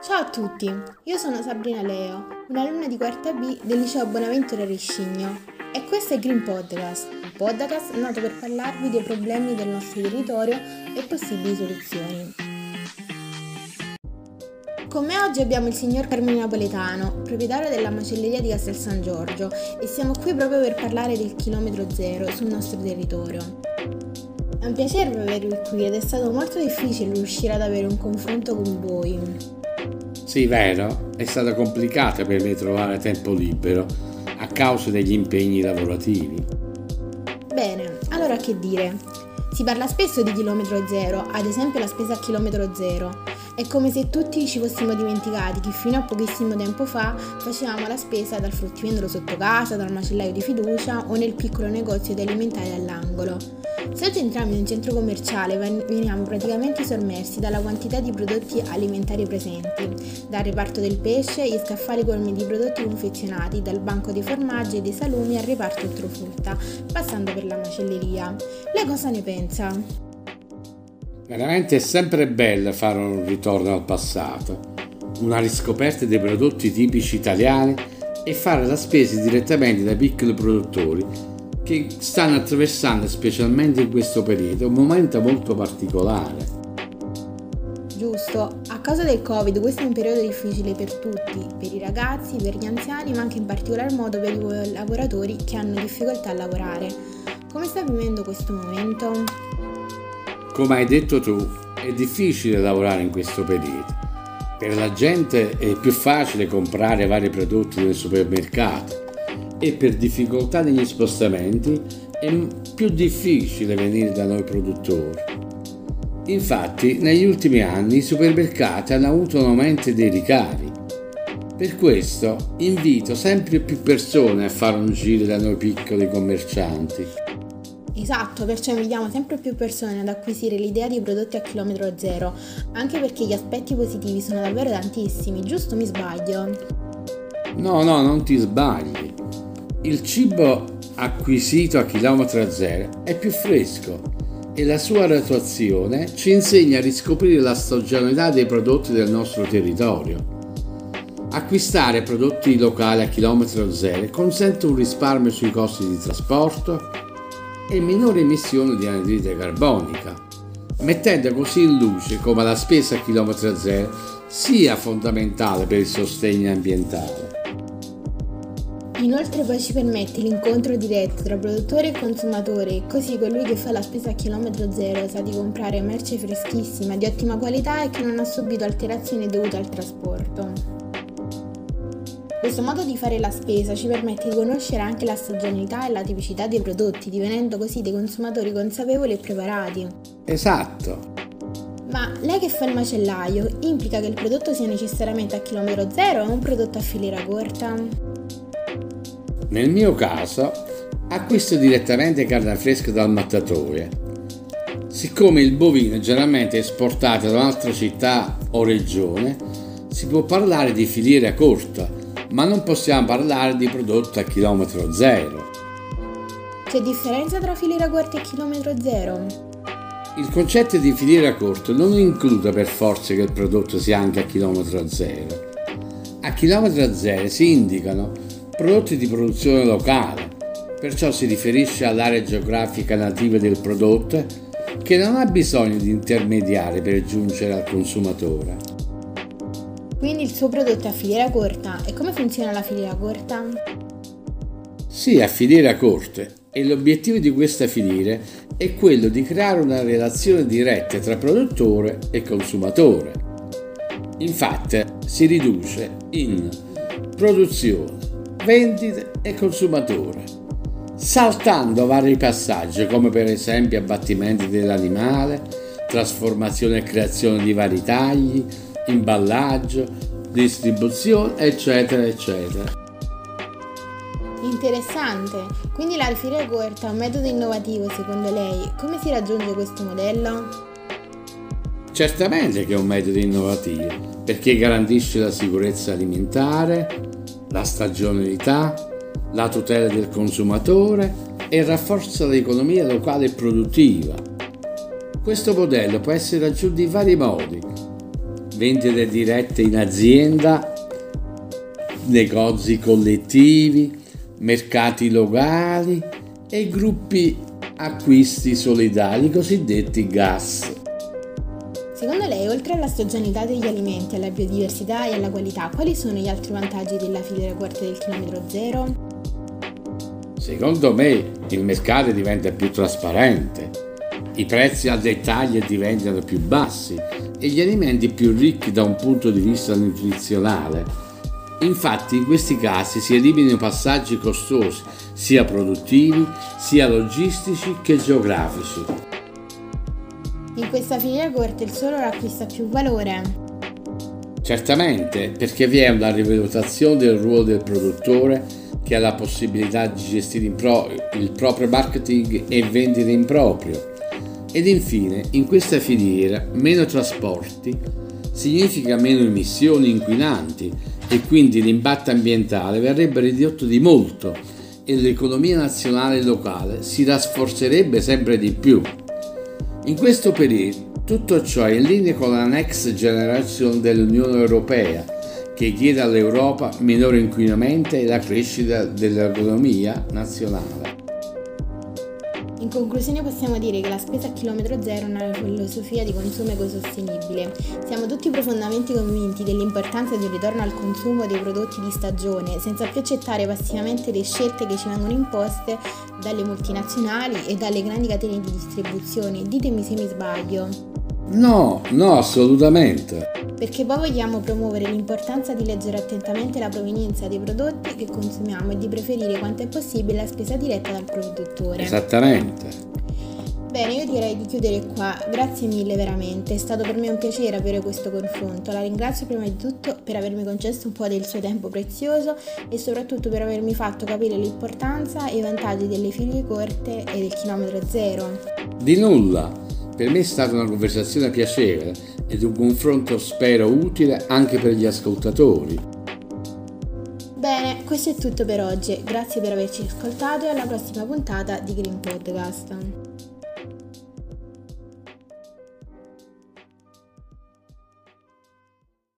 Ciao a tutti, io sono Sabrina Leo, un'alunna di quarta B del liceo Bonaventura Rescigno e questo è Green Podcast, un podcast nato per parlarvi dei problemi del nostro territorio e possibili soluzioni. Con me oggi abbiamo il signor Carmine Napoletano, proprietario della macelleria di Castel San Giorgio e siamo qui proprio per parlare del chilometro zero sul nostro territorio. È un piacere avervi qui ed è stato molto difficile riuscire ad avere un confronto con voi. Sì, vero, è stato complicato per me trovare tempo libero a causa degli impegni lavorativi. Bene, allora che dire? Si parla spesso di chilometro zero, ad esempio la spesa a chilometro zero. È come se tutti ci fossimo dimenticati che fino a pochissimo tempo fa facevamo la spesa dal fruttivendolo sotto casa, dal macellaio di fiducia o nel piccolo negozio di alimentari all'angolo. Se oggi entriamo in un centro commerciale veniamo praticamente sommersi dalla quantità di prodotti alimentari presenti, dal reparto del pesce, gli scaffali colmi di prodotti confezionati, dal banco dei formaggi e dei salumi al reparto entrofrutta, passando per la macelleria. Lei cosa ne pensa? Veramente è sempre bello fare un ritorno al passato, una riscoperta dei prodotti tipici italiani e fare la spesa direttamente dai piccoli produttori che stanno attraversando specialmente in questo periodo un momento molto particolare. Giusto, a causa del Covid questo è un periodo difficile per tutti, per i ragazzi, per gli anziani, ma anche in particolar modo per i lavoratori che hanno difficoltà a lavorare. Come sta vivendo questo momento? Come hai detto tu, è difficile lavorare in questo periodo. Per la gente è più facile comprare vari prodotti nel supermercato e per difficoltà negli spostamenti è più difficile venire da noi produttori. Infatti, negli ultimi anni i supermercati hanno avuto un aumento dei ricavi. Per questo invito sempre più persone a fare un giro da noi piccoli commercianti. Esatto, perciò invitiamo sempre più persone ad acquisire l'idea di prodotti a chilometro zero, anche perché gli aspetti positivi sono davvero tantissimi, giusto mi sbaglio? No, no, non ti sbagli. Il cibo acquisito a chilometro zero è più fresco e la sua rotazione ci insegna a riscoprire la stagionalità dei prodotti del nostro territorio. Acquistare prodotti locali a chilometro zero consente un risparmio sui costi di trasporto e minore emissione di anidride carbonica, mettendo così in luce come la spesa a chilometro zero sia fondamentale per il sostegno ambientale. Inoltre poi ci permette l'incontro diretto tra produttore e consumatore, così colui che fa la spesa a chilometro zero sa di comprare merce freschissima, di ottima qualità e che non ha subito alterazioni dovute al trasporto. Questo modo di fare la spesa ci permette di conoscere anche la stagionalità e la tipicità dei prodotti, divenendo così dei consumatori consapevoli e preparati. Esatto. Ma lei che fa il macellaio, implica che il prodotto sia necessariamente a chilometro zero o un prodotto a filiera corta? Nel mio caso acquisto direttamente carne fresca dal mattatore. Siccome il bovino è generalmente esportato da un'altra città o regione, si può parlare di filiera corta, ma non possiamo parlare di prodotto a chilometro zero. C'è differenza tra filiera corta e chilometro zero? Il concetto di filiera corta non include per forza che il prodotto sia anche a chilometro zero. A chilometro zero si indicano prodotti di produzione locale, perciò si riferisce all'area geografica nativa del prodotto che non ha bisogno di intermediari per giungere al consumatore. Quindi il suo prodotto è a filiera corta e come funziona la filiera corta? Sì, a filiera corta e l'obiettivo di questa filiera è quello di creare una relazione diretta tra produttore e consumatore. Infatti si riduce in produzione, vendite e consumatore, saltando vari passaggi come per esempio abbattimento dell'animale, trasformazione e creazione di vari tagli, imballaggio, distribuzione, eccetera, eccetera. Interessante, quindi la filiera corta è un metodo innovativo secondo lei. Come si raggiunge questo modello? Certamente che è un metodo innovativo perché garantisce la sicurezza alimentare, la stagionalità, la tutela del consumatore e rafforza l'economia locale e produttiva. Questo modello può essere raggiunto in vari modi, vendite dirette in azienda, negozi collettivi, mercati locali e gruppi acquisti solidali, cosiddetti gas. Secondo lei, oltre alla stagionalità degli alimenti, alla biodiversità e alla qualità, quali sono gli altri vantaggi della filiera corta del chilometro zero? Secondo me il mercato diventa più trasparente, i prezzi al dettaglio diventano più bassi e gli alimenti più ricchi da un punto di vista nutrizionale. Infatti in questi casi si eliminano passaggi costosi, sia produttivi, sia logistici che geografici. In questa filiera corta il solo acquista più valore? Certamente, perché vi è una rivalutazione del ruolo del produttore che ha la possibilità di gestire pro- il proprio marketing e vendere in proprio. Ed infine, in questa filiera, meno trasporti significa meno emissioni inquinanti e quindi l'impatto ambientale verrebbe ridotto di molto e l'economia nazionale e locale si rafforzerebbe sempre di più. In questo periodo tutto ciò è in linea con la Next Generation dell'Unione Europea che chiede all'Europa minore inquinamento e la crescita dell'economia nazionale. In conclusione possiamo dire che la spesa a chilometro zero è una filosofia di consumo ecosostenibile. Siamo tutti profondamente convinti dell'importanza di un ritorno al consumo dei prodotti di stagione, senza più accettare passivamente le scelte che ci vengono imposte dalle multinazionali e dalle grandi catene di distribuzione. Ditemi se mi sbaglio. No, no, assolutamente. Perché poi vogliamo promuovere l'importanza di leggere attentamente la provenienza dei prodotti che consumiamo e di preferire quanto è possibile la spesa diretta dal produttore. Esattamente. Bene, io direi di chiudere qua. Grazie mille veramente, è stato per me un piacere avere questo confronto. La ringrazio prima di tutto per avermi concesso un po' del suo tempo prezioso e soprattutto per avermi fatto capire l'importanza e i vantaggi delle figlie corte e del chilometro zero. Di nulla. Per me è stata una conversazione piacevole ed un confronto spero utile anche per gli ascoltatori. Bene, questo è tutto per oggi. Grazie per averci ascoltato e alla prossima puntata di Green Podcast.